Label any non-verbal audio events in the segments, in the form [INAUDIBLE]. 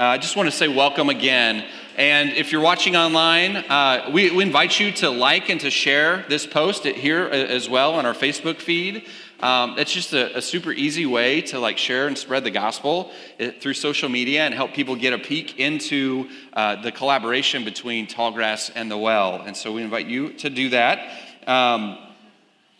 Uh, I just want to say welcome again. And if you're watching online, uh, we, we, invite you to like and to share this post here as well on our Facebook feed. Um, it's just a, a, super easy way to like share and spread the gospel uh, through social media and help people get a peek into uh, the collaboration between Tallgrass and the Well. And so we invite you to do that. Um,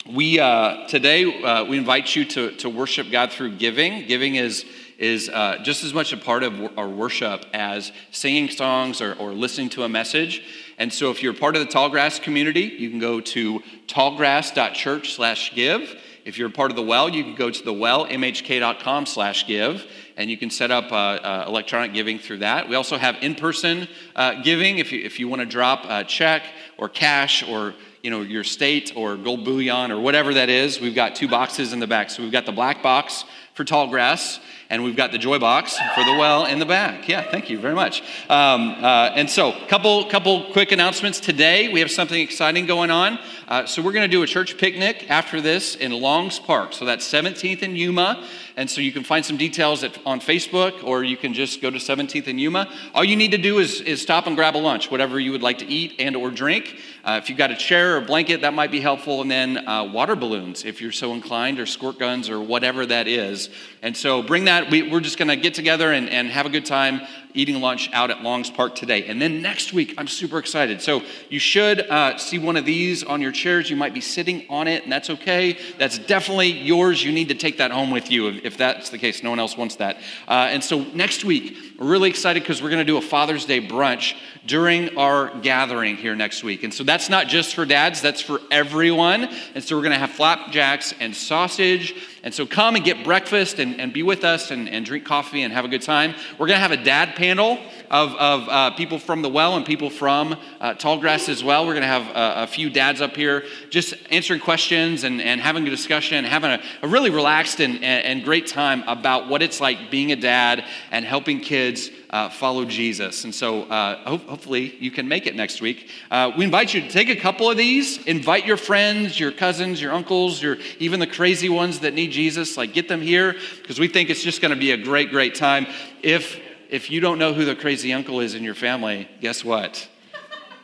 we uh, today uh, we invite you to, to worship God through giving. Giving is is uh, just as much a part of our worship as singing songs or, or listening to a message. And so, if you're part of the Tallgrass community, you can go to tallgrass.church/give. If you're part of the Well, you can go to the wellmhk.com/give, and you can set up uh, uh, electronic giving through that. We also have in-person uh, giving if you if you want to drop a check or cash or you know your state or gold bullion or whatever that is. We've got two boxes in the back. So we've got the black box for Tallgrass and we've got the joy box for the well in the back. Yeah, thank you very much. Um, uh, and so, couple couple quick announcements today. We have something exciting going on. Uh, so we're going to do a church picnic after this in Longs Park. So that's 17th and Yuma. And so you can find some details at, on Facebook or you can just go to 17th and Yuma. All you need to do is, is stop and grab a lunch, whatever you would like to eat and or drink. Uh, if you've got a chair or blanket, that might be helpful. And then uh, water balloons, if you're so inclined, or squirt guns or whatever that is. And so bring that. We, we're just going to get together and, and have a good time eating lunch out at Longs Park today. And then next week, I'm super excited. So you should uh, see one of these on your chairs. You might be sitting on it, and that's okay. That's definitely yours. You need to take that home with you if, if that's the case. No one else wants that. Uh, and so next week, we're really excited because we're going to do a Father's Day brunch during our gathering here next week. And so that's not just for dads, that's for everyone. And so we're going to have flapjacks and sausage. And so come and get breakfast and, and be with us and, and drink coffee and have a good time. We're going to have a dad panel of, of uh, people from the well and people from uh, Tallgrass as well. We're going to have a, a, few dads up here just answering questions and, and having a discussion, having a, a really relaxed and, and, and, great time about what it's like being a dad and helping kids uh, follow Jesus. And so uh, ho- hopefully you can make it next week. Uh, we invite you to take a couple of these, invite your friends, your cousins, your uncles, your even the crazy ones that need Jesus. Like get them here because we think it's just going to be a great, great time. If if you don't know who the crazy uncle is in your family, guess what?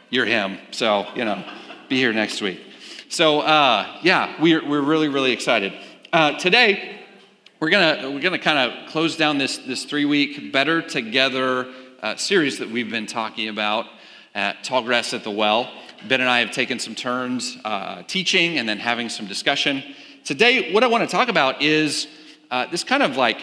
You're him. So, you know, be here next week. So, uh, yeah, we're, we're really, really excited. Uh, today, we're gonna we're gonna kind of close down this this three week Better Together uh, series that we've been talking about at Tallgrass at the Well. Ben and I have taken some turns uh, teaching and then having some discussion. Today, what I want to talk about is uh, this kind of like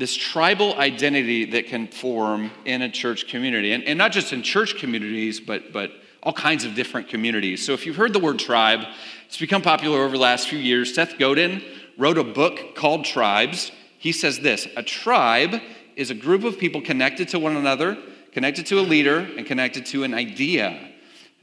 this tribal identity that can form in a church community. And, and not just in church communities, but, but all kinds of different communities. So if you've heard the word tribe, it's become popular over the last few years. Seth Godin wrote a book called Tribes. He says this A tribe is a group of people connected to one another, connected to a leader, and connected to an idea.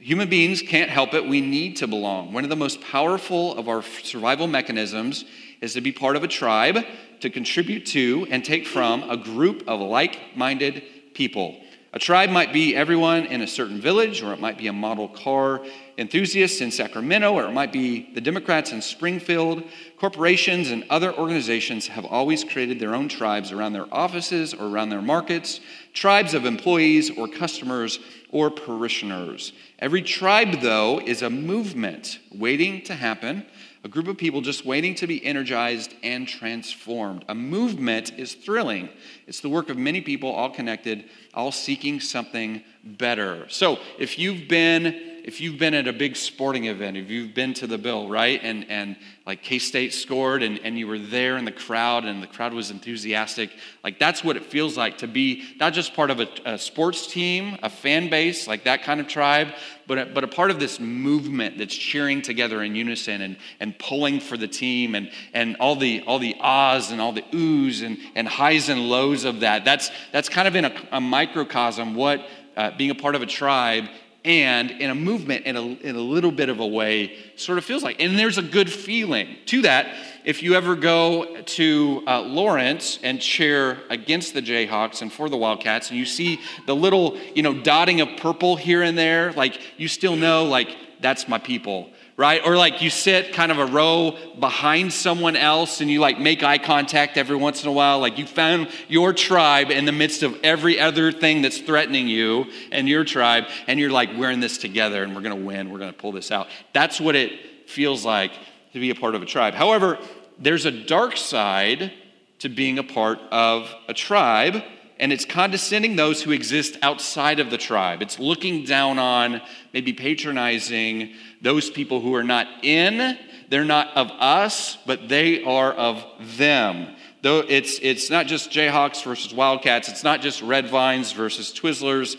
Human beings can't help it. We need to belong. One of the most powerful of our survival mechanisms is to be part of a tribe to contribute to and take from a group of like minded people. A tribe might be everyone in a certain village, or it might be a model car enthusiast in Sacramento, or it might be the Democrats in Springfield. Corporations and other organizations have always created their own tribes around their offices or around their markets, tribes of employees or customers or parishioners. Every tribe, though, is a movement waiting to happen a group of people just waiting to be energized and transformed. A movement is thrilling. It's the work of many people, all connected, all seeking something better. So, if you've been if you've been at a big sporting event, if you've been to the Bill, right, and, and like K State scored and, and you were there in the crowd and the crowd was enthusiastic, like that's what it feels like to be not just part of a, a sports team, a fan base, like that kind of tribe, but a, but a part of this movement that's cheering together in unison and, and pulling for the team and, and all the all the ahs and all the oohs and, and highs and lows of that. That's, that's kind of in a, a microcosm what uh, being a part of a tribe and in a movement in a, in a little bit of a way sort of feels like and there's a good feeling to that. If you ever go to uh, lawrence and cheer against the jayhawks and for the wildcats and you see the little you know dotting of purple here and there like you still know like that's my people right? Or like you sit kind of a row behind someone else and you like make eye contact every once in a while. Like you found your tribe in the midst of every other thing that's threatening you and your tribe, and you're like, we're in this together and we're gonna win, we're gonna pull this out. That's what it feels like to be a part of a tribe. However, there's a dark side to being a part of a tribe and it's condescending those who exist outside of the tribe. It's looking down on, maybe patronizing those people who are not in. They're not of us, but they are of them. Though it's, it's not just Jayhawks versus Wildcats, it's not just Red Vines versus Twizzlers,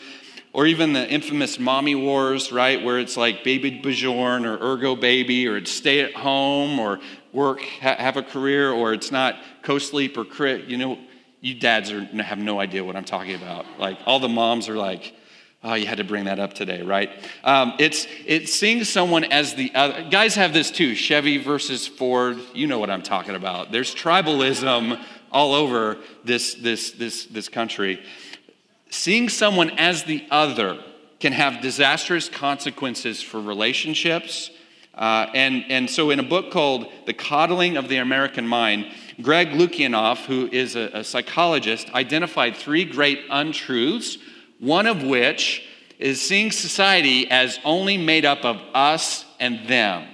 or even the infamous mommy wars, right? Where it's like baby Bjorn or ergo baby, or it's stay at home or work, ha- have a career, or it's not co sleep or crit. You know, you dads are, have no idea what I'm talking about. Like, all the moms are like, oh, you had to bring that up today, right? Um, it's, it's seeing someone as the other. Guys have this too Chevy versus Ford. You know what I'm talking about. There's tribalism all over this, this, this, this country. Seeing someone as the other can have disastrous consequences for relationships. Uh, and, and so, in a book called The Coddling of the American Mind, Greg Lukianoff, who is a, a psychologist, identified three great untruths, one of which is seeing society as only made up of us and them.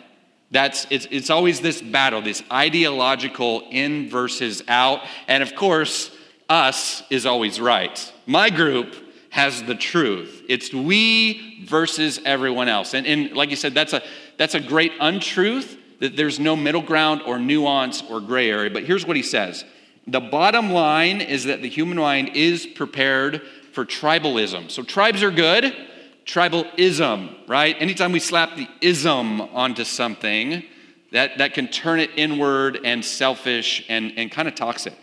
That's it's, it's always this battle, this ideological in versus out. And of course, us is always right. My group has the truth. It's we versus everyone else. And, and like you said, that's a that's a great untruth that there's no middle ground or nuance or gray area. But here's what he says The bottom line is that the human mind is prepared for tribalism. So tribes are good, tribalism, right? Anytime we slap the ism onto something, that, that can turn it inward and selfish and, and kind of toxic.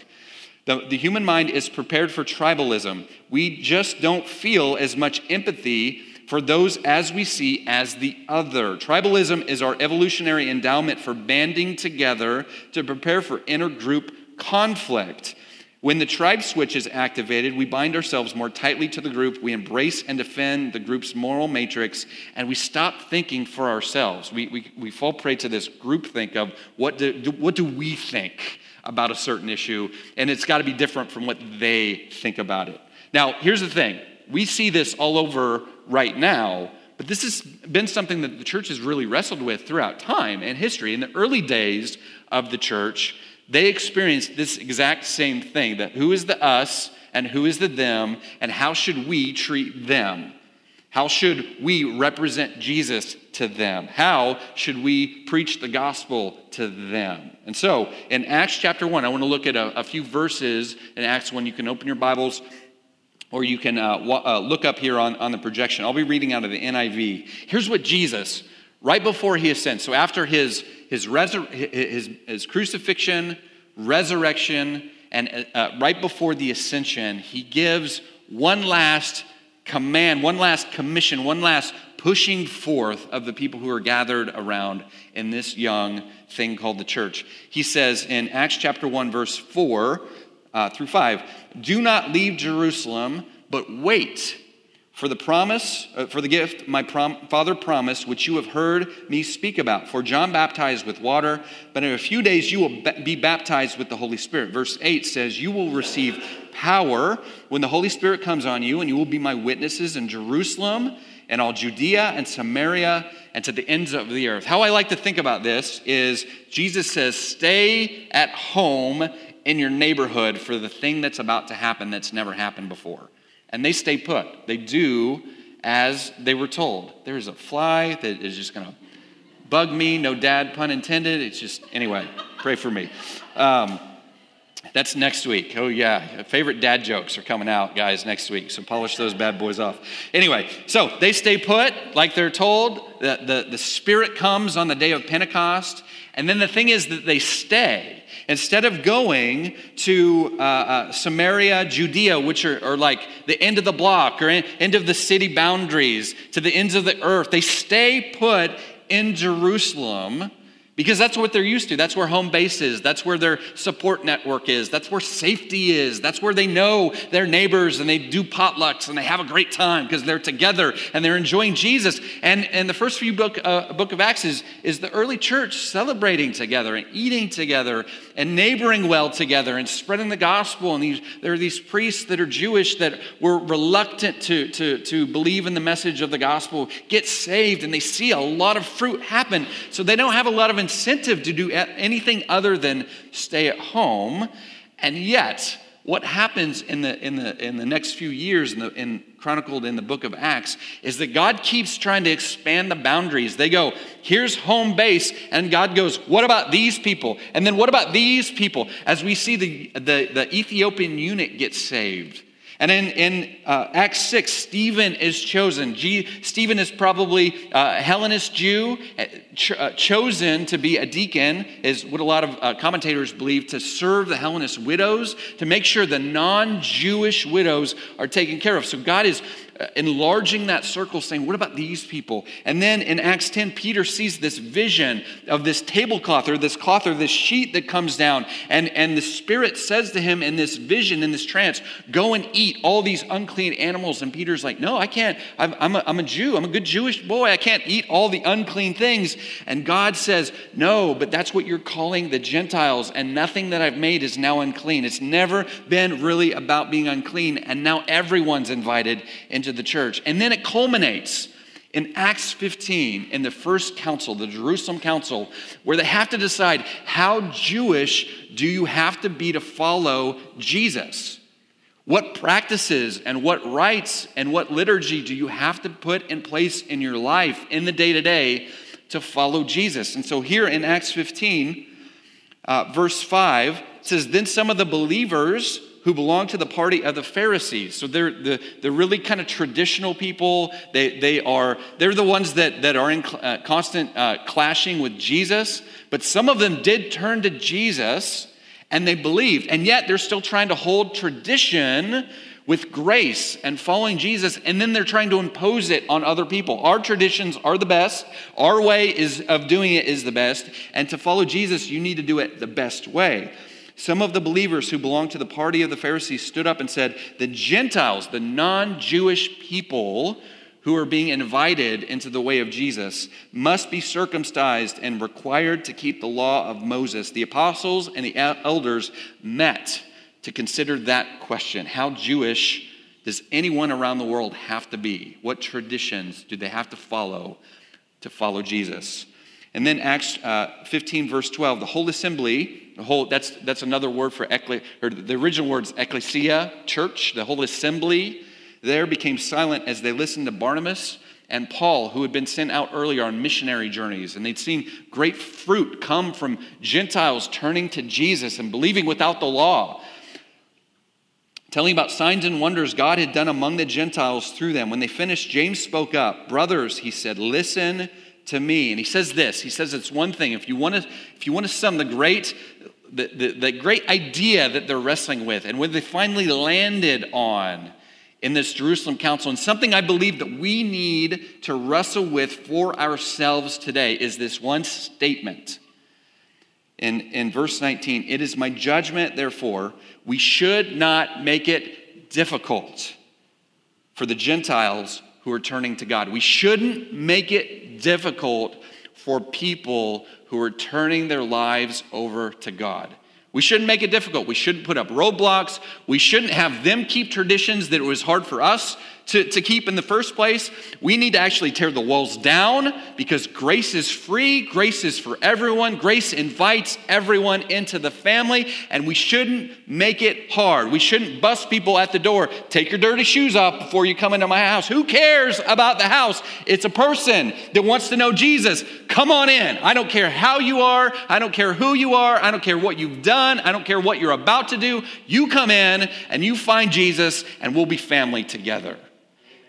The, the human mind is prepared for tribalism. We just don't feel as much empathy for those as we see as the other. Tribalism is our evolutionary endowment for banding together to prepare for intergroup conflict. When the tribe switch is activated, we bind ourselves more tightly to the group, we embrace and defend the group's moral matrix, and we stop thinking for ourselves. We, we, we fall prey to this group think of what do, what do we think about a certain issue, and it's got to be different from what they think about it. Now, here's the thing we see this all over right now, but this has been something that the church has really wrestled with throughout time and history. In the early days of the church, they experienced this exact same thing that who is the us and who is the them, and how should we treat them? How should we represent Jesus to them? How should we preach the gospel to them? And so, in Acts chapter 1, I want to look at a, a few verses in Acts 1. You can open your Bibles or you can uh, uh, look up here on, on the projection. I'll be reading out of the NIV. Here's what Jesus, right before he ascends, so after his, his, resur- his, his crucifixion, resurrection, and uh, right before the ascension, he gives one last command, one last commission, one last pushing forth of the people who are gathered around in this young thing called the church. He says in Acts chapter 1, verse 4, uh, through 5. Do not leave Jerusalem, but wait for the promise, uh, for the gift my prom- father promised, which you have heard me speak about. For John baptized with water, but in a few days you will be baptized with the Holy Spirit. Verse 8 says, You will receive power when the Holy Spirit comes on you, and you will be my witnesses in Jerusalem and all Judea and Samaria and to the ends of the earth. How I like to think about this is Jesus says, Stay at home in your neighborhood for the thing that's about to happen that's never happened before. And they stay put. They do as they were told. There's a fly that is just going to bug me, no dad, pun intended. It's just, anyway, pray for me. Um, that's next week. Oh, yeah. Favorite dad jokes are coming out, guys, next week. So polish those bad boys off. Anyway, so they stay put like they're told. The, the, the Spirit comes on the day of Pentecost. And then the thing is that they stay. Instead of going to uh, uh, Samaria, Judea, which are, are, like the end of the block or end of the city boundaries, to the ends of the earth, they stay put in Jerusalem because that's what they're used to. That's where home base is. That's where their support network is. That's where safety is. That's where they know their neighbors and they do potlucks and they have a great time because they're together and they're enjoying Jesus. And, and the first few book, uh, book of Acts is, is the early church celebrating together and eating together and neighboring well together and spreading the gospel. And these, there are these priests that are Jewish that were reluctant to, to, to believe in the message of the gospel, get saved, and they see a lot of fruit happen. So they don't have a lot of incentive to do anything other than stay at home. And yet, what happens in the, in the, in the next few years, in, the, in, chronicled in the book of Acts, is that God keeps trying to expand the boundaries. They go, here's home base, and God goes, what about these people? And then what about these people? As we see the, the, the Ethiopian eunuch get saved and in, in uh, Acts 6, Stephen is chosen. G, Stephen is probably a Hellenist Jew, uh, ch- uh, chosen to be a deacon, is what a lot of uh, commentators believe, to serve the Hellenist widows, to make sure the non Jewish widows are taken care of. So God is uh, enlarging that circle, saying, What about these people? And then in Acts 10, Peter sees this vision of this tablecloth or this cloth or this sheet that comes down. And, and the Spirit says to him in this vision, in this trance, Go and eat all these unclean animals. And Peter's like, No, I can't. I'm, I'm, a, I'm a Jew. I'm a good Jewish boy. I can't eat all the unclean things. And God says, No, but that's what you're calling the Gentiles. And nothing that I've made is now unclean. It's never been really about being unclean. And now everyone's invited into the church. And then it culminates in Acts 15 in the first council, the Jerusalem council, where they have to decide how Jewish do you have to be to follow Jesus? What practices and what rites and what liturgy do you have to put in place in your life in the day to day to follow Jesus? And so here in Acts 15, uh, verse 5, it says, Then some of the believers who belong to the party of the Pharisees. So they're the they're really kind of traditional people. They, they are, they're the ones that, that are in uh, constant uh, clashing with Jesus. But some of them did turn to Jesus and they believed. And yet they're still trying to hold tradition with grace and following Jesus, and then they're trying to impose it on other people. Our traditions are the best. Our way is, of doing it is the best. And to follow Jesus, you need to do it the best way. Some of the believers who belonged to the party of the Pharisees stood up and said, The Gentiles, the non Jewish people who are being invited into the way of Jesus, must be circumcised and required to keep the law of Moses. The apostles and the elders met to consider that question How Jewish does anyone around the world have to be? What traditions do they have to follow to follow Jesus? And then Acts uh, 15, verse 12, the whole assembly, the whole, that's, that's another word for, ecle, or the original word is ecclesia, church, the whole assembly there became silent as they listened to Barnabas and Paul, who had been sent out earlier on missionary journeys. And they'd seen great fruit come from Gentiles turning to Jesus and believing without the law telling about signs and wonders God had done among the Gentiles through them. When they finished, James spoke up. Brothers, he said, listen to me. And he says this he says it's one thing. If you want to, if you want to sum the great, the, the, the great idea that they're wrestling with, and when they finally landed on in this Jerusalem council, and something I believe that we need to wrestle with for ourselves today is this one statement. In, in verse 19, it is my judgment, therefore, we should not make it difficult for the Gentiles who are turning to God. We shouldn't make it difficult for people who are turning their lives over to God. We shouldn't make it difficult. We shouldn't put up roadblocks. We shouldn't have them keep traditions that it was hard for us to, to keep in the first place. We need to actually tear the walls down because grace is free, grace is for everyone, grace invites everyone into the family, and we shouldn't make it hard. We shouldn't bust people at the door. Take your dirty shoes off before you come into my house. Who cares about the house? It's a person that wants to know Jesus. Come on in. I don't care how you are, I don't care who you are, I don't care what you've done, I don't care what you're about to do. You come in and you find Jesus, and we'll be family together.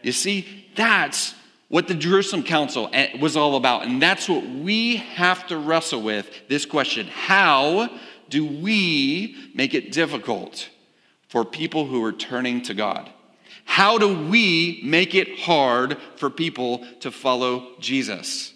You see, that's what the Jerusalem Council eh, was all about. And that's what we have to wrestle with this question How do we make it difficult for people who are turning to God? How do we make it hard for people to follow Jesus?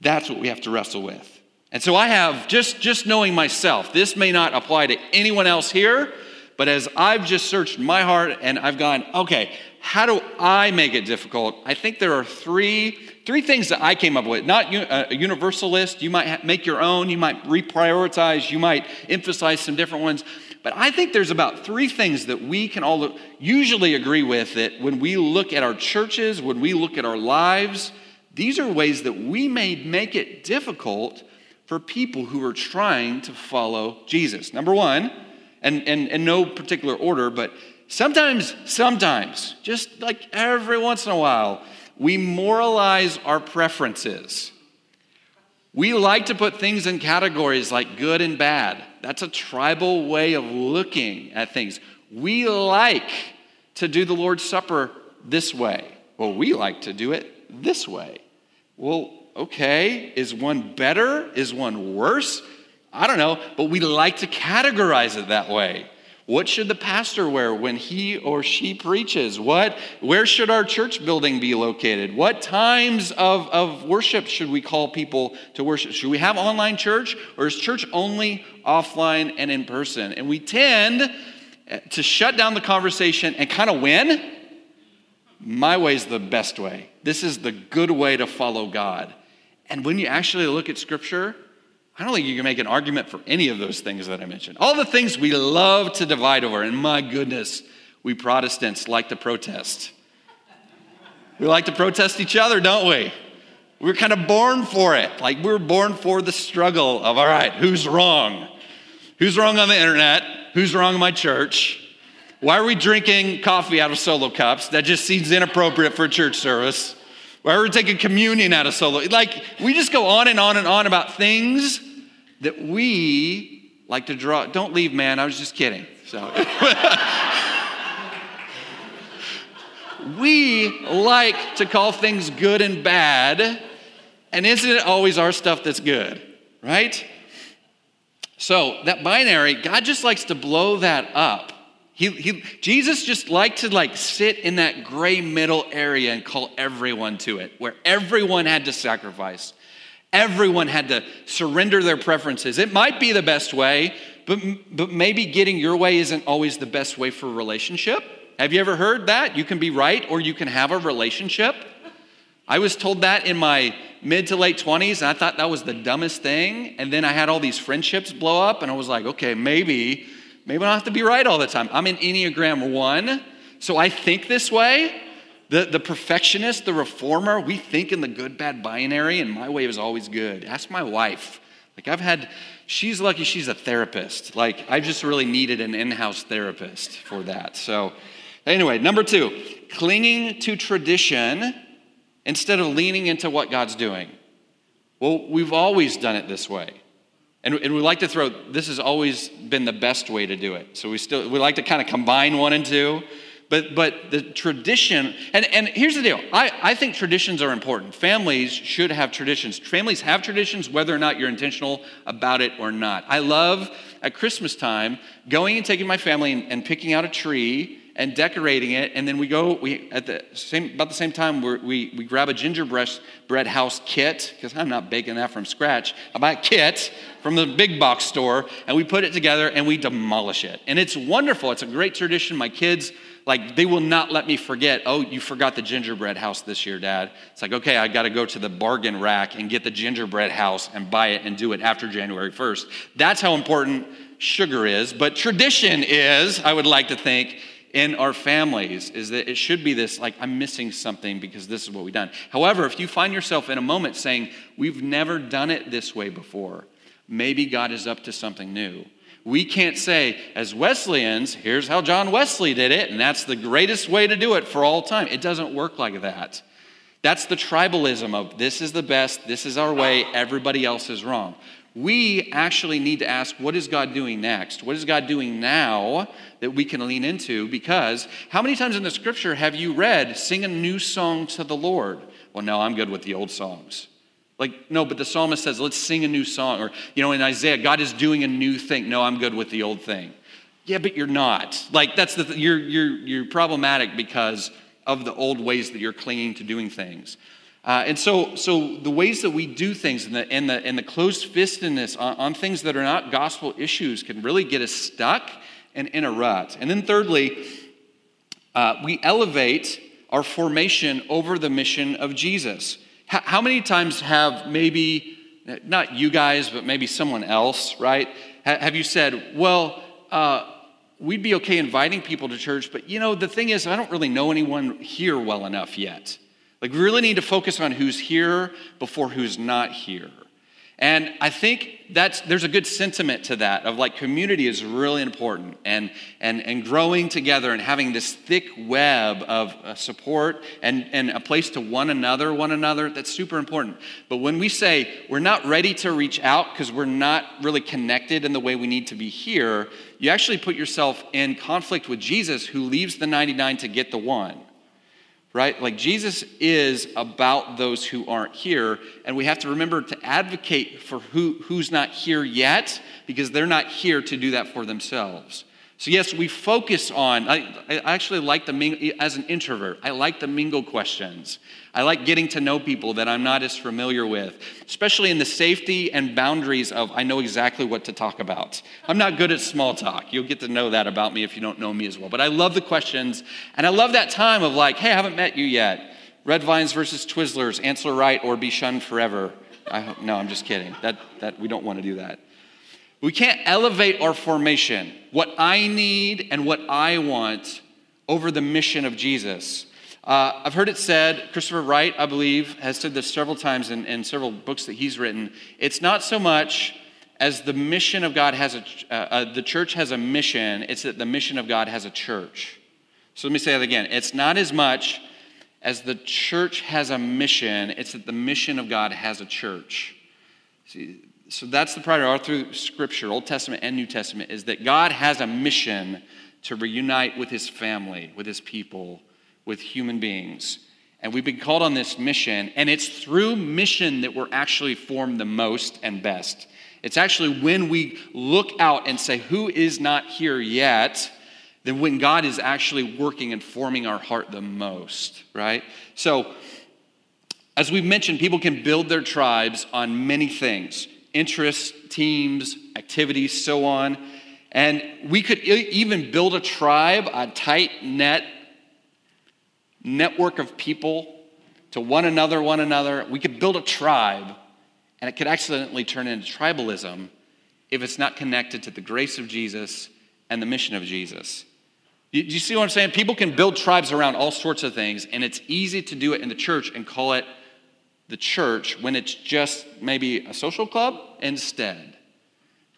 That's what we have to wrestle with. And so I have just just knowing myself. This may not apply to anyone else here, but as I've just searched my heart and I've gone, okay, how do I make it difficult? I think there are three three things that I came up with. Not a uh, universalist. You might make your own. You might reprioritize. You might emphasize some different ones. But I think there's about three things that we can all usually agree with that when we look at our churches, when we look at our lives, these are ways that we may make it difficult for people who are trying to follow Jesus. Number one, and, and, in no particular order, but sometimes, sometimes, just like every once in a while, we moralize our preferences. We like to put things in categories like good and bad. That's a tribal way of looking at things. We like to do the Lord's Supper this way. Well, we like to do it this way. Well, okay, is one better? Is one worse? I don't know, but we like to categorize it that way. What should the pastor wear when he or she preaches? What, where should our church building be located? What times of, of worship should we call people to worship? Should we have online church or is church only offline and in person? And we tend eh, to shut down the conversation and kind of win. My way is the best way. This is the good way to follow God. And when you actually look at Scripture, I don't think you can make an argument for any of those things that I mentioned. All the things we love to divide over, and my goodness, we Protestants like to protest. We like to protest each other, don't we? We're kind of born for it. Like we're born for the struggle of, all right, who's wrong? Who's wrong on the internet? Who's wrong in my church? Why are we drinking coffee out of solo cups? That just seems inappropriate for a church service. Why we're taking communion out of solo. Like, we just go on and on and on about things that we like to draw. Don't leave, man. I was just kidding. So. [LAUGHS] we like to call things good and bad, and isn't it always our stuff that's good, right? So, that binary, God just likes to blow that up he, he, Jesus just liked to like sit in that gray middle area and call everyone to it, where everyone had to sacrifice. Everyone had to surrender their preferences. It might be the best way, but, but maybe getting your way isn't always the best way for a relationship. Have you ever heard that? You can be right or you can have a relationship. I was told that in my mid to late 20s, and I thought that was the dumbest thing. And then I had all these friendships blow up, and I was like, okay, maybe Maybe I don't have to be right all the time. I'm an Enneagram 1, so I think this way. The, the perfectionist, the reformer, we think in the good bad binary, and my way is always good. Ask my wife. Like, I've had, she's lucky she's a therapist. Like, I just really needed an in house therapist for that. So, anyway, number two, clinging to tradition instead of leaning into what God's doing. Well, we've always done it this way. And, and we like to throw, this has always been the best way to do it. So we still, we like to kind of combine one and two. But, but the tradition, and, and here's the deal I, I think traditions are important. Families should have traditions. Families have traditions whether or not you're intentional about it or not. I love at Christmas time going and taking my family and, and picking out a tree and decorating it. And then we go, we at the same about the same time we we grab a gingerbread house kit because I'm not baking that from scratch. I buy a kit from the big box store and we put it together and we demolish it. And it's wonderful. It's a great tradition. My kids like they will not let me forget oh you forgot the gingerbread house this year dad it's like okay i got to go to the bargain rack and get the gingerbread house and buy it and do it after january 1st that's how important sugar is but tradition is i would like to think in our families is that it should be this like, I'm missing something because this is what we've done. However, if you find yourself in a moment saying, We've never done it this way before, maybe God is up to something new. We can't say, as Wesleyans, here's how John Wesley did it, and that's the greatest way to do it for all time. It doesn't work like that. That's the tribalism of this is the best, this is our way, everybody else is wrong we actually need to ask, what is God doing next? What is God doing now that we can lean into? Because how many times in the scripture have you read, sing a new song to the Lord? Well, no, I'm good with the old songs. Like, no, but the psalmist says, let's sing a new song. Or, you know, in Isaiah, God is doing a new thing. No, I'm good with the old thing. Yeah, but you're not. Like, that's the, you're, you're, you're problematic because of the old ways that you're clinging to doing things. Uh, and so, so the ways that we do things and the, and the, and the closed fistedness on, on things that are not gospel issues can really get us stuck and in a rut. And then, thirdly, uh, we elevate our formation over the mission of Jesus. How, how many times have maybe, not you guys, but maybe someone else, right? have you said, well, uh, we'd be okay inviting people to church, but you know, the thing is, I don't really know anyone here well enough yet. Like, we really need to focus on who's here before who's not here. And I think that's, there's a good sentiment to that of like community is really important and, and, and growing together and having this thick web of uh, support and, and a place to one another, one another, that's super important. But when we say we're not ready to reach out because we're not really connected in the way we need to be here, you actually put yourself in conflict with Jesus who leaves the 99 to get the one right? Like Jesus is about those who aren't here, and we have to remember to advocate for who, who's not here yet because they're not here to do that for themselves. So, yes, we focus on, I, I actually like the, as an introvert, I like the mingle questions. I like getting to know people that I'm not as familiar with, especially in the safety and boundaries of I know exactly what to talk about. I'm not good at small talk. You'll get to know that about me if you don't know me as well. But I love the questions, and I love that time of like, hey, I haven't met you yet. Red vines versus Twizzlers, answer right or be shunned forever. I hope, no, I'm just kidding. That, that, we don't want to do that. We can't elevate our formation, what I need and what I want, over the mission of Jesus. Uh, I've heard it said, Christopher Wright, I believe, has said this several times in, in, several books that he's written. It's not so much as the mission of God has a, uh, uh, the church has a mission, it's that the mission of God has a church. So let me say that again. It's not as much as the church has a mission, it's that the mission of God has a church. See, so that's the priority all through Scripture, Old Testament and New Testament, is that God has a mission to reunite with his family, with his people, with human beings. And we've been called on this mission, and it's through mission that we're actually formed the most and best. It's actually when we look out and say, Who is not here yet? Then when God is actually working and forming our heart the most, right? So, as we've mentioned, people can build their tribes on many things interests, teams, activities, so on. And we could even build a tribe, a tight net network of people to one another, one another. We could build a tribe, and it could accidentally turn into tribalism if it's not connected to the grace of Jesus and the mission of Jesus. Do you see what I'm saying? People can build tribes around all sorts of things, and it's easy to do it in the church and call it the church when it's just maybe a social club instead,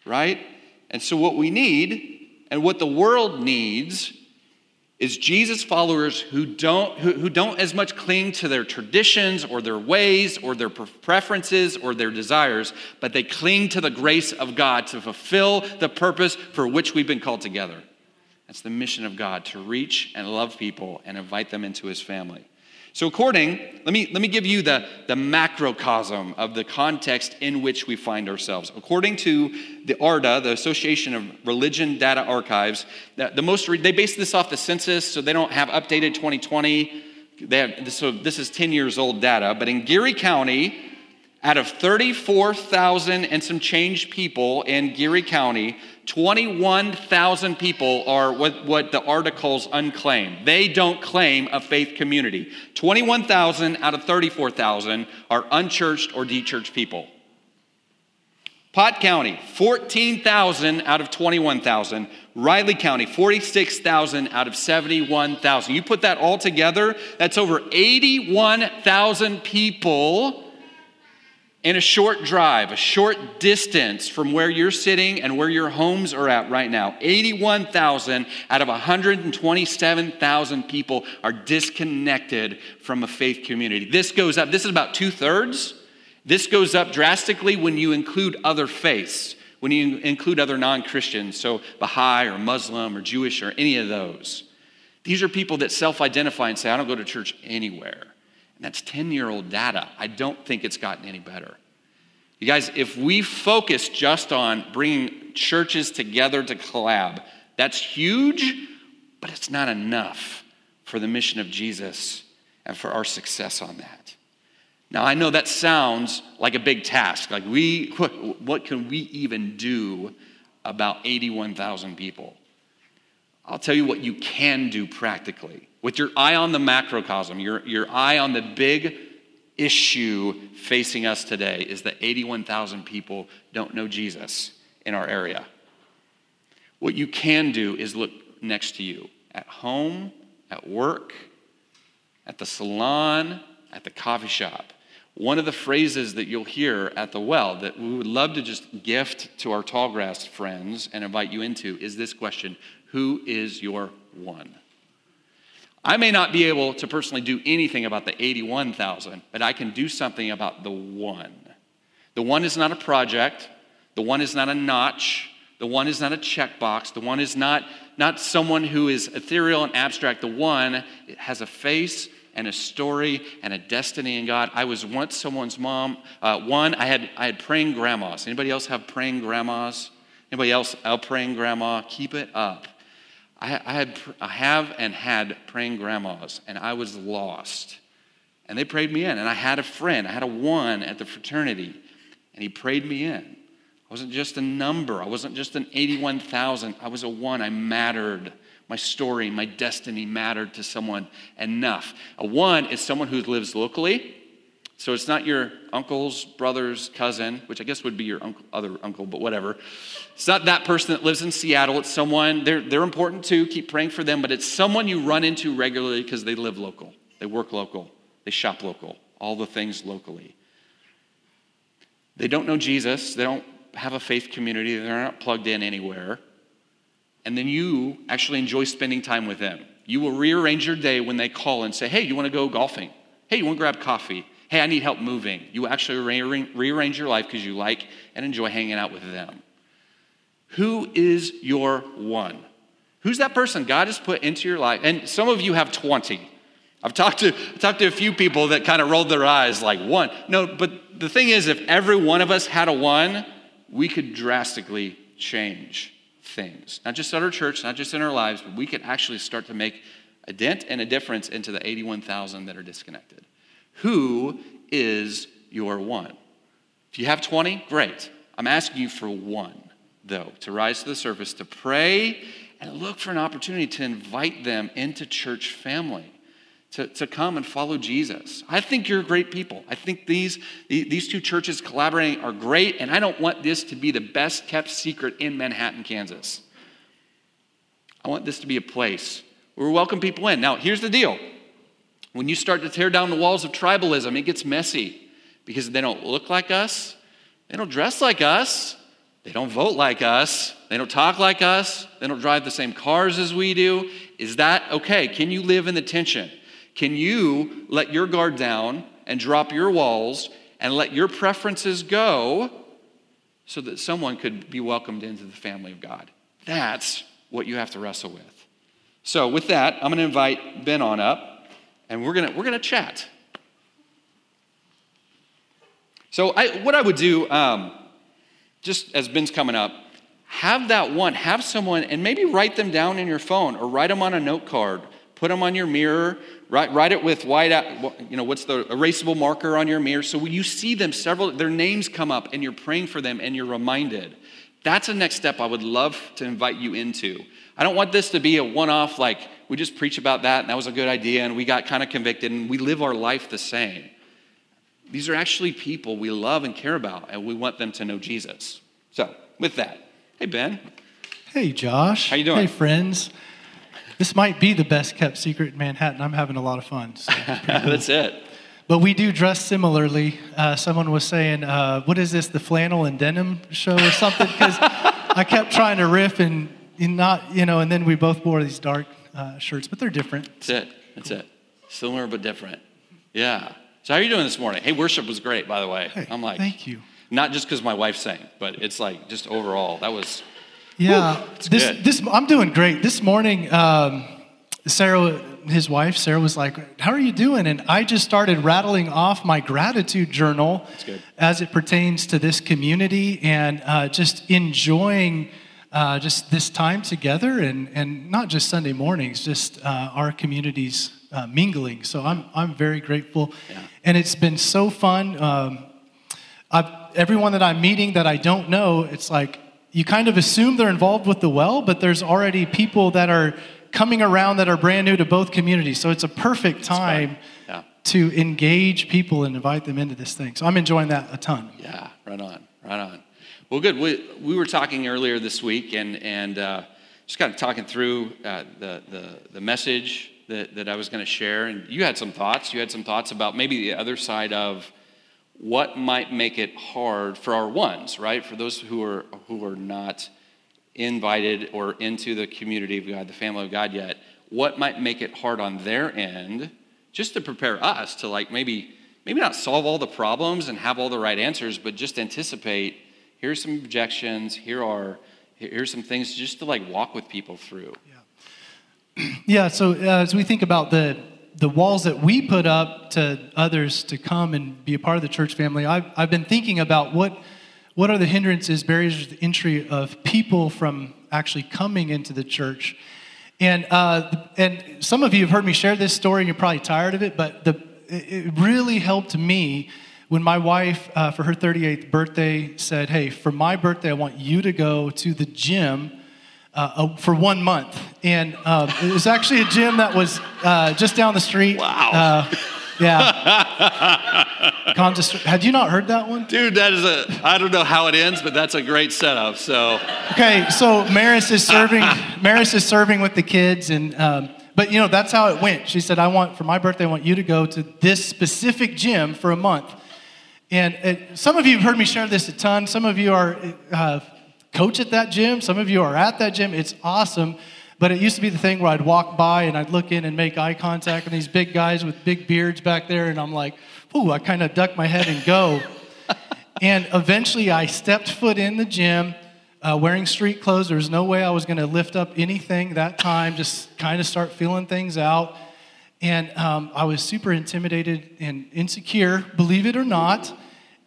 right? And so, what we need and what the world needs is Jesus followers who don't, who, who don't as much cling to their traditions or their ways or their preferences or their desires, but they cling to the grace of God to fulfill the purpose for which we've been called together. That's the mission of God to reach and love people and invite them into his family. So, according, let me, let me give you the, the macrocosm of the context in which we find ourselves. According to the ARDA, the Association of Religion Data Archives, the, the most, they base this off the census, so they don't have updated 2020. They have, so this is 10 years old data, but in Geary County, out of 34,000 and some change people in Geary County, 21,000 people are what, what the articles unclaim. They don't claim a faith community. 21,000 out of 34,000 are unchurched or dechurched people. Pott County, 14,000 out of 21,000. Riley County, 46,000 out of 71,000. You put that all together, that's over 81,000 people in a short drive, a short distance from where you're sitting and where your homes are at right now, 81,000 out of 127,000 people are disconnected from a faith community. This goes up, this is about two thirds. This goes up drastically when you include other faiths, when you include other non Christians, so Baha'i or Muslim or Jewish or any of those. These are people that self identify and say, I don't go to church anywhere. And that's 10 year old data. I don't think it's gotten any better. You guys, if we focus just on bringing churches together to collab, that's huge, but it's not enough for the mission of Jesus and for our success on that. Now, I know that sounds like a big task. Like, we, [LAUGHS] what can we even do about 81,000 people? I'll tell you what you can do practically. With your eye on the macrocosm, your, your eye on the big issue facing us today is that 81,000 people don't know Jesus in our area. What you can do is look next to you at home, at work, at the salon, at the coffee shop. One of the phrases that you'll hear at the well that we would love to just gift to our tallgrass friends and invite you into is this question Who is your one? I may not be able to personally do anything about the 81,000, but I can do something about the one. The one is not a project, the one is not a notch, the one is not a checkbox, the one is not, not someone who is ethereal and abstract. The one has a face and a story and a destiny in God. I was once someone's mom. Uh, one, I had, I had praying grandmas. Anybody else have praying grandmas? Anybody else a praying grandma? Keep it up. I, I, had, I have and had praying grandmas, and I was lost. And they prayed me in. And I had a friend, I had a one at the fraternity, and he prayed me in. I wasn't just a number, I wasn't just an 81,000. I was a one. I mattered. My story, my destiny mattered to someone enough. A one is someone who lives locally. So it's not your uncle's brother's cousin, which I guess would be your uncle, other uncle, but whatever. It's not that person that lives in Seattle. It's someone, they're, they're important too. Keep praying for them, but it's someone you run into regularly because they live local, they work local, they shop local, all the things locally. They don't know Jesus, they don't have a faith community, they're not plugged in anywhere. And then you actually enjoy spending time with them. You will rearrange your day when they call and say, Hey, you want to go golfing? Hey, you want to grab coffee? Hey, I need help moving. You actually rearrange your life because you like and enjoy hanging out with them. Who is your one? Who's that person God has put into your life? And some of you have 20. I've talked to, talked to a few people that kind of rolled their eyes like one. No, but the thing is, if every one of us had a one, we could drastically change things. Not just at our church, not just in our lives, but we could actually start to make a dent and a difference into the 81,000 that are disconnected. Who is your one? If you have 20, great. I'm asking you for one though, to rise to the surface, to pray and look for an opportunity to invite them into church family. To, to come and follow Jesus. I think you're great people. I think these, these two churches collaborating are great, and I don't want this to be the best kept secret in Manhattan, Kansas. I want this to be a place where we welcome people in. Now, here's the deal when you start to tear down the walls of tribalism, it gets messy because they don't look like us, they don't dress like us, they don't vote like us. They don't talk like us. They don't drive the same cars as we do. Is that okay? Can you live in the tension? Can you let your guard down and drop your walls and let your preferences go so that someone could be welcomed into the family of God? That's what you have to wrestle with. So, with that, I'm going to invite Ben on up and we're to, we're to chat. So, I, what I would do, um, just as Ben's coming up, have that one, have someone, and maybe write them down in your phone or write them on a note card, put them on your mirror, write, write it with white, you know, what's the erasable marker on your mirror. So when you see them, several, their names come up and you're praying for them and you're reminded. That's a next step I would love to invite you into. I don't want this to be a one off, like we just preach about that and that was a good idea and we got kind of convicted and we live our life the same. These are actually people we love and care about, and we want them to know Jesus. So, with that, hey, Ben. Hey, Josh. How you doing? Hey, friends. This might be the best kept secret in Manhattan. I'm having a lot of fun. So [LAUGHS] That's it. But we do dress similarly. Uh, someone was saying, uh, "What is this? The flannel and denim show or something?" Because I kept trying to riff and, and, not, you know, and then we both wore these dark uh, shirts, but they're different. That's it. That's it. Similar but different. Yeah. So how are you doing this morning? Hey, worship was great, by the way. Hey, I'm like, thank you. Not just because my wife sang, but it's like just overall that was. Yeah, whew, this good. this I'm doing great. This morning, um, Sarah, his wife, Sarah was like, "How are you doing?" And I just started rattling off my gratitude journal as it pertains to this community and uh, just enjoying uh, just this time together and, and not just Sunday mornings, just uh, our communities uh, mingling. So I'm, I'm very grateful. Yeah. And it's been so fun. Um, I've, everyone that I'm meeting that I don't know, it's like you kind of assume they're involved with the well, but there's already people that are coming around that are brand new to both communities. So it's a perfect time Yeah. to engage people and invite them into this thing. So I'm enjoying that a ton. Yeah, right on, right on. Well, good. We, we were talking earlier this week and, and uh, just kind of talking through uh, the, the, the message that, that I was going to share. And you had some thoughts. You had some thoughts about maybe the other side of what might make it hard for our ones, right? For those who are, who are not invited or into the community of God, the family of God yet, what might make it hard on their end just to prepare us to like maybe maybe not solve all the problems and have all the right answers, but just anticipate here's some objections, here are here's some things just to like walk with people through. Yeah, [CLEARS THROAT] Yeah, so uh, as we think about the the walls that we put up to others to come and be a part of the church family, I've, I've been thinking about what what are the hindrances, barriers to entry of people from actually coming into the church. And uh, and some of you have heard me share this story, and you're probably tired of it, but the it it really helped me when my wife, uh, for her 38th birthday, said, "Hey, for my birthday, I want you to go to the gym." uh, uh, for one month. And uh, it was actually a gym that was uh, just down the street. Wow. Uh, yeah. Had you not heard that one? Dude, that is a I don't know how it ends, but that's a great setup. So Okay, so Maris is serving. [LAUGHS] Maris is serving with the kids, and um, but you know that's how it went. She said, "I want for my birthday, I want you to go to this specific gym for a month." And it, some of you have heard me share this a ton. Some of you are uh, coach at that gym. Some of you are at that gym. It's awesome. But it used to be the thing where I'd walk by and I'd look in and make eye contact with these big guys with big beards back there, and I'm like, "Ooh!" I kind of duck my head and go. [LAUGHS] and eventually, I stepped foot in the gym uh, wearing street clothes. There was no way I was going to lift up anything that time, just kind of start feeling things out. And um, I was super intimidated and insecure, believe it or not.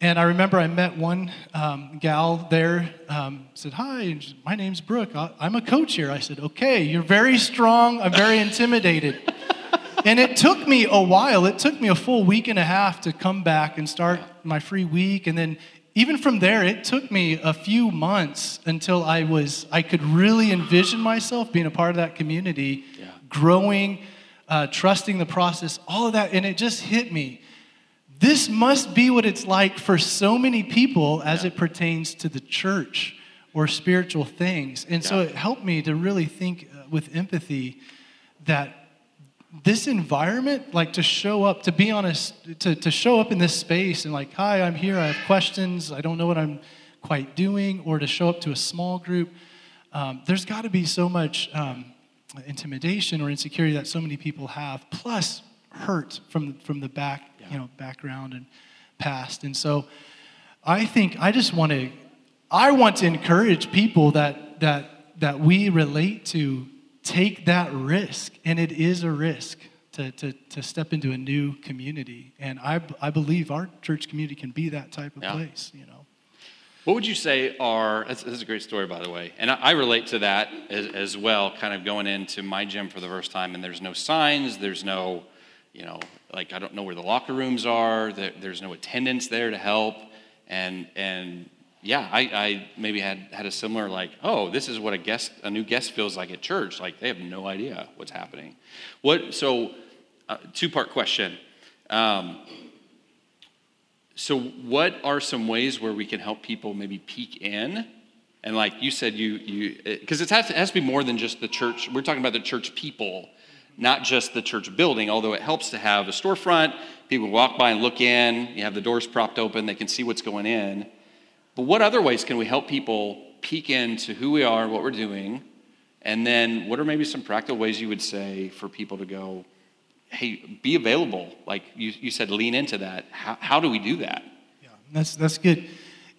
And I remember I met one um, gal there, um, said, Hi, my name's Brooke. I'm a coach here. I said, Okay, you're very strong. I'm very intimidated. [LAUGHS] and it took me a while. It took me a full week and a half to come back and start my free week. And then even from there, it took me a few months until I was I could really envision myself being a part of that community, Yeah. growing, uh, trusting the process, all of that. And it just hit me. This must be what it's like for so many people as it pertains to the church or spiritual things. And so it helped me to really think uh, with empathy that this environment, like to show up, to be honest, to, to show up in this space and like, hi, I'm here, I have questions, I don't know what I'm quite doing, or to show up to a small group, um, there's got to be so much um, intimidation or insecurity that so many people have, plus hurt from, from the back, you know, background and past. And so I think I just want to, I want to encourage people that, that, that we relate to take that risk, and it is a risk to, to, to step into a new community. And I, I believe our church community can be that type of Yeah. place, you know. What would you say are, this this is a great story, by the way, and I, I relate to that as, as well, kind of going into my gym for the first time, and there's no signs, there's no, you know, like I don't know where the locker rooms are, there, there's no attendants there to help, and, and yeah, I, I maybe had, had a similar, like, oh, this is what a guest, a new guest feels like at church, like they have no idea what's happening. What, so, uh, two-part question. Um, so, what are some ways where we can help people maybe peek in? And like you said, you you because it it has to be more than just the church. We're talking about the church people, not just the church building. Although it helps to have a storefront, people walk by and look in. You have the doors propped open; they can see what's going in. But what other ways can we help people peek into who we are, what we're doing, and then what are maybe some practical ways you would say for people to go, hey, be available. Like you, you said, lean into that. How, how do we do that? Yeah, that's that's good.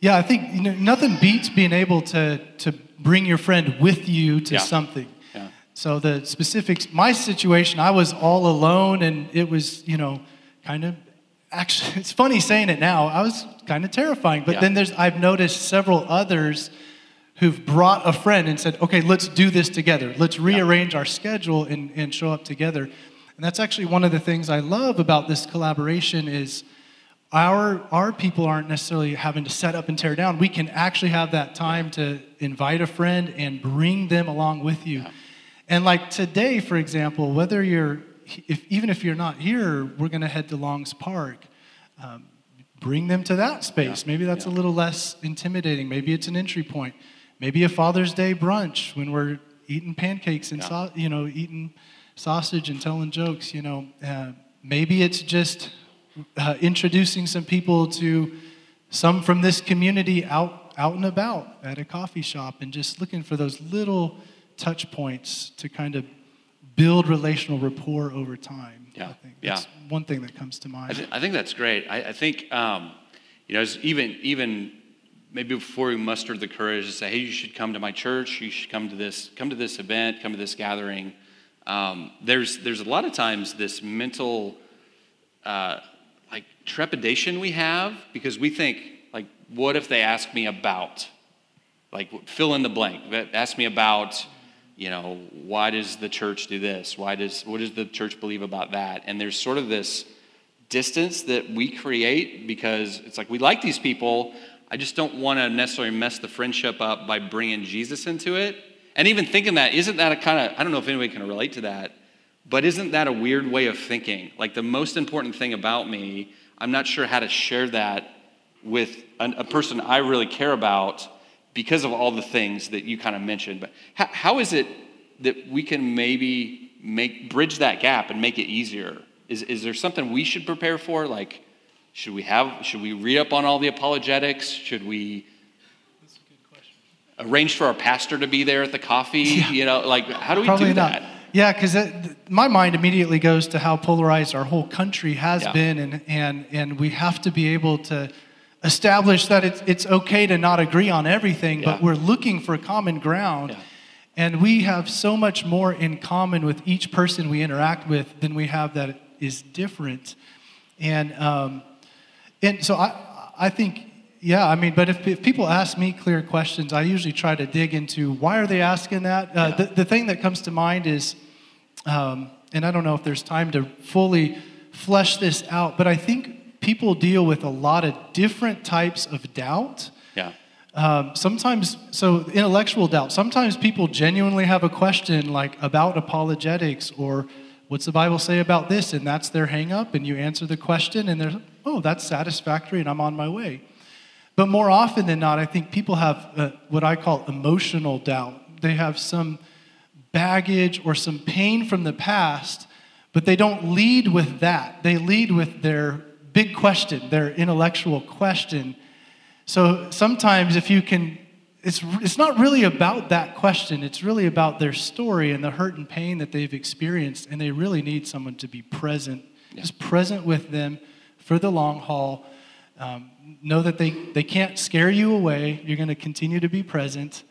Yeah, I think you know, nothing beats being able to to bring your friend with you to Yeah. something. Yeah. So the specifics, my situation, I was all alone, and it was you know kind of actually [LAUGHS] it's funny saying it now. I was kind of terrifying, but Yeah. then there's I've noticed several others who've brought a friend and said, okay, let's do this together. Let's rearrange our schedule and, and show up together. And that's actually one of the things I love about this collaboration is our, our people aren't necessarily having to set up and tear down. We can actually have that time to invite a friend and bring them along with you. And like today, for example, whether you're, if, even if you're not here, we're going to head to Longs Park. Um, bring them to that space. Yeah. Maybe that's Yeah. a little less intimidating. Maybe it's an entry point. Maybe a Father's Day brunch when we're eating pancakes and Yeah. sau- you know eating sausage and telling jokes. You know, uh, maybe it's just uh, introducing some people to some from this community out out and about at a coffee shop and just looking for those little touch points to kind of build relational rapport over time. Yeah. I think Yeah. that's one thing that comes to I, mind. th- I think that's great. I, I think, um, you know, even even maybe before we mustered the courage to say, hey, you should come to my church. You should come to this come to this event. Come to this gathering. Um, there's there's a lot of times this mental uh, like trepidation we have because we think like, what if they ask me about like fill in the blank ask me about you know why does the church do this? Why does what does the church believe about that? And there's sort of this distance that we create because it's like we like these people. I just don't want to necessarily mess the friendship up by bringing jesus into it. And even thinking that isn't that a kind of i don't know if anybody can relate to that but isn't that a weird way of thinking? Like the most important thing about me i'm not sure how to share that with an, a person i really care about because of all the things that you kind of mentioned. But how, how is it that we can maybe make bridge that gap and make it easier? Is, is there something we should prepare for? Like, should we have should we read up on all the apologetics? Should we arrange for our pastor to be there at the coffee? [LAUGHS] You know, like how do we Probably do not. that? Yeah, because my mind immediately goes to how polarized our whole country has Yeah. been, and, and, and we have to be able to establish that it's, it's okay to not agree on everything, but we're looking for common ground. Yeah. And we have so much more in common with each person we interact with than we have that is different. And, um, and so I, I think, yeah, I mean, but if, if people ask me clear questions, I usually try to dig into why are they asking that. Uh, Yeah. the, the thing that comes to mind is, um, and I don't know if there's time to fully flesh this out, but I think people deal with a lot of different types of doubt. Yeah. Um, sometimes, so intellectual doubt. Sometimes people genuinely have a question like about apologetics or what's the Bible say about this, and that's their hang up, and you answer the question, and they're, oh, that's satisfactory, and I'm on my way. But more often than not, I think people have uh, what I call emotional doubt. They have some baggage or some pain from the past, but they don't lead with that. They lead with their big question, their intellectual question. So sometimes, if you can, it's, it's not really about that question. It's really about their story and the hurt and pain that they've experienced, and they really need someone to be present, just present with them for the long haul. Um, know that they, they can't scare you away. You're going to continue to be present.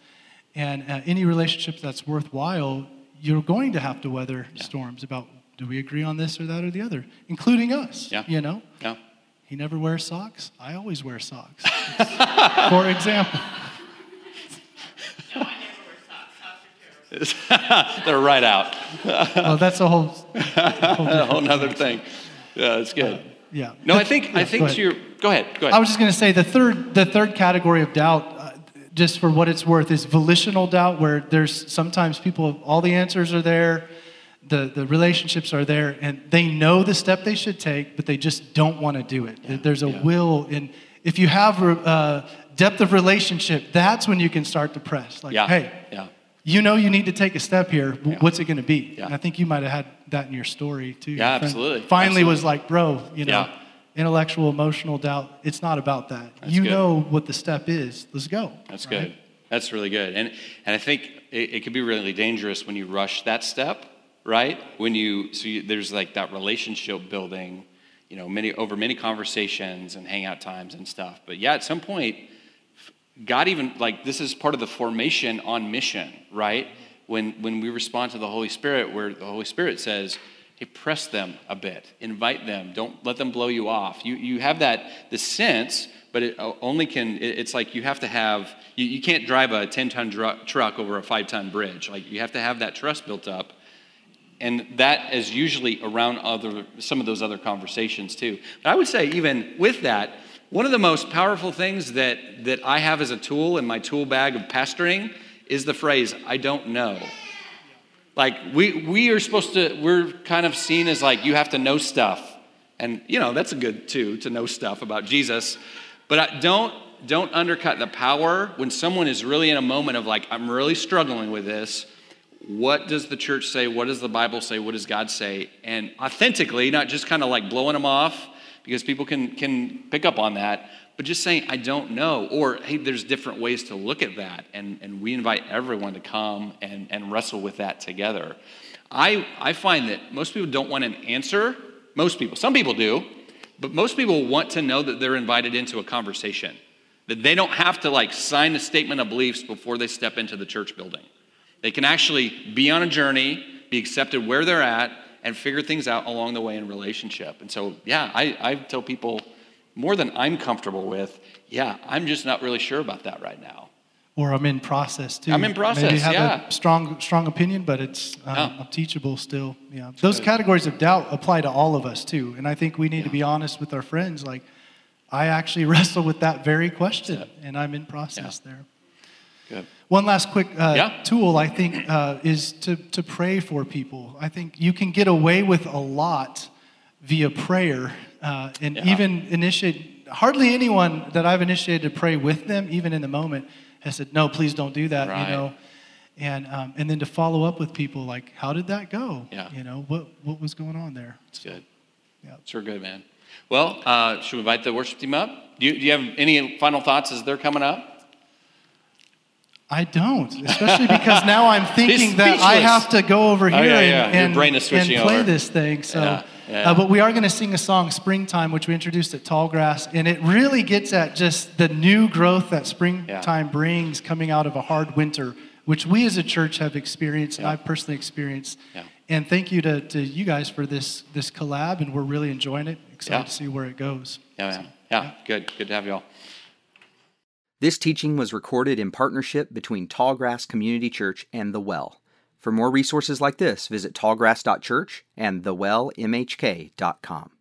And uh, any relationship that's worthwhile, you're going to have to weather storms about do we agree on this or that or the other, including us. Yeah. You know? Yeah. He never wears socks. I always wear socks. [LAUGHS] For example. No, I never wear socks. Socks They're right out. Well, [LAUGHS] that's a whole. whole [LAUGHS] A whole nother thing. Yeah, it's good. yeah. No, I think I think go to ahead. your go ahead. Go ahead. I was just going to say the third the third category of doubt, uh, just for what it's worth, is volitional doubt, where there's sometimes people all the answers are there, the the relationships are there, and they know the step they should take, but they just don't want to do it. There's a yeah. will, and if you have uh, depth of relationship, that's when you can start to press. Like, yeah. hey, Yeah. you know you need to take a step here. Yeah. What's it going to be? Yeah. And I think you might have had that in your story too. Yeah, absolutely. Finally, was like, bro, you know, Yeah. intellectual, emotional doubt. It's not about that. you good. know what the step is. Let's go. That's right? good. That's really good. And and I think it, it could be really dangerous when you rush that step, right? When you so you, there's like that relationship building, you know, many over many conversations and hangout times and stuff. But yeah, at some point, God even like this is part of the formation on mission, right? When when we respond to the Holy Spirit, where the Holy Spirit says, hey, press them a bit, invite them, don't let them blow you off. You, you have that, the sense, but it uh, only can, it's like you have to have, you, you can't drive a 10 ton dr- truck over a five ton bridge. Like you have to have that trust built up. And that is usually around other, some of those other conversations too. But I would say, even with that, one of the most powerful things that, that I have as a tool in my tool bag of pastoring is the phrase, I don't know. Like, we, we are supposed to, we're kind of seen as like, you have to know stuff. And, you know, that's a good too, to know stuff about Jesus. But I, don't, don't undercut the power when someone is really in a moment of like, I'm really struggling with this. What does the church say? What does the Bible say? What does God say? And authentically, not just kind of like blowing them off, because people can, can pick up on that, but just saying, I don't know, or hey, there's different ways to look at that. And, and we invite everyone to come and, and wrestle with that together. I, I find that most people don't want an answer. Most people, some people do, but most people want to know that they're invited into a conversation, that they don't have to like sign a statement of beliefs before they step into the church building. They can actually be on a journey, be accepted where they're at, and figure things out along the way in relationship. And so, yeah, I, I tell people more than I'm comfortable with, yeah, I'm just not really sure about that right now. Or I'm in process too. I'm in process. Maybe have yeah. a strong, strong opinion, but it's um, Yeah. I'm teachable still. Yeah, those categories of doubt apply to all of us too, and I think we need to be honest with our friends. Like, I actually [LAUGHS] wrestle with that very question, and I'm in process there. Good. One last quick uh, Yeah. tool, I think, uh, is to, to pray for people. I think you can get away with a lot via prayer uh, and Yeah. even initiate. Hardly anyone that I've initiated to pray with them, even in the moment, has said, "No, please don't do that." Right. You know, and um, and then to follow up with people like, "How did that go? Yeah. You know, what what was going on there?" It's good. Yeah. Sure, good, man. Well, uh, should we invite the worship team up? Do you, do you have any final thoughts as they're coming up? I don't, especially because now I'm [LAUGHS] thinking that I have to go over here Oh, yeah, and, yeah. And, brain is switching and play over. this thing. So, Yeah, yeah. Uh, but we are going to sing a song, "Springtime," which we introduced at Tallgrass, and it really gets at just the new growth that springtime brings coming out of a hard winter, which we as a church have experienced, and I've personally experienced. Yeah. And thank you to, to you guys for this this collab, and we're really enjoying it. Excited Yeah. to see where it goes. Yeah, man. Yeah, good. Good to have you all. This teaching was recorded in partnership between Tallgrass Community Church and The Well. For more resources like this, visit tallgrass.church and thewellmhk.com.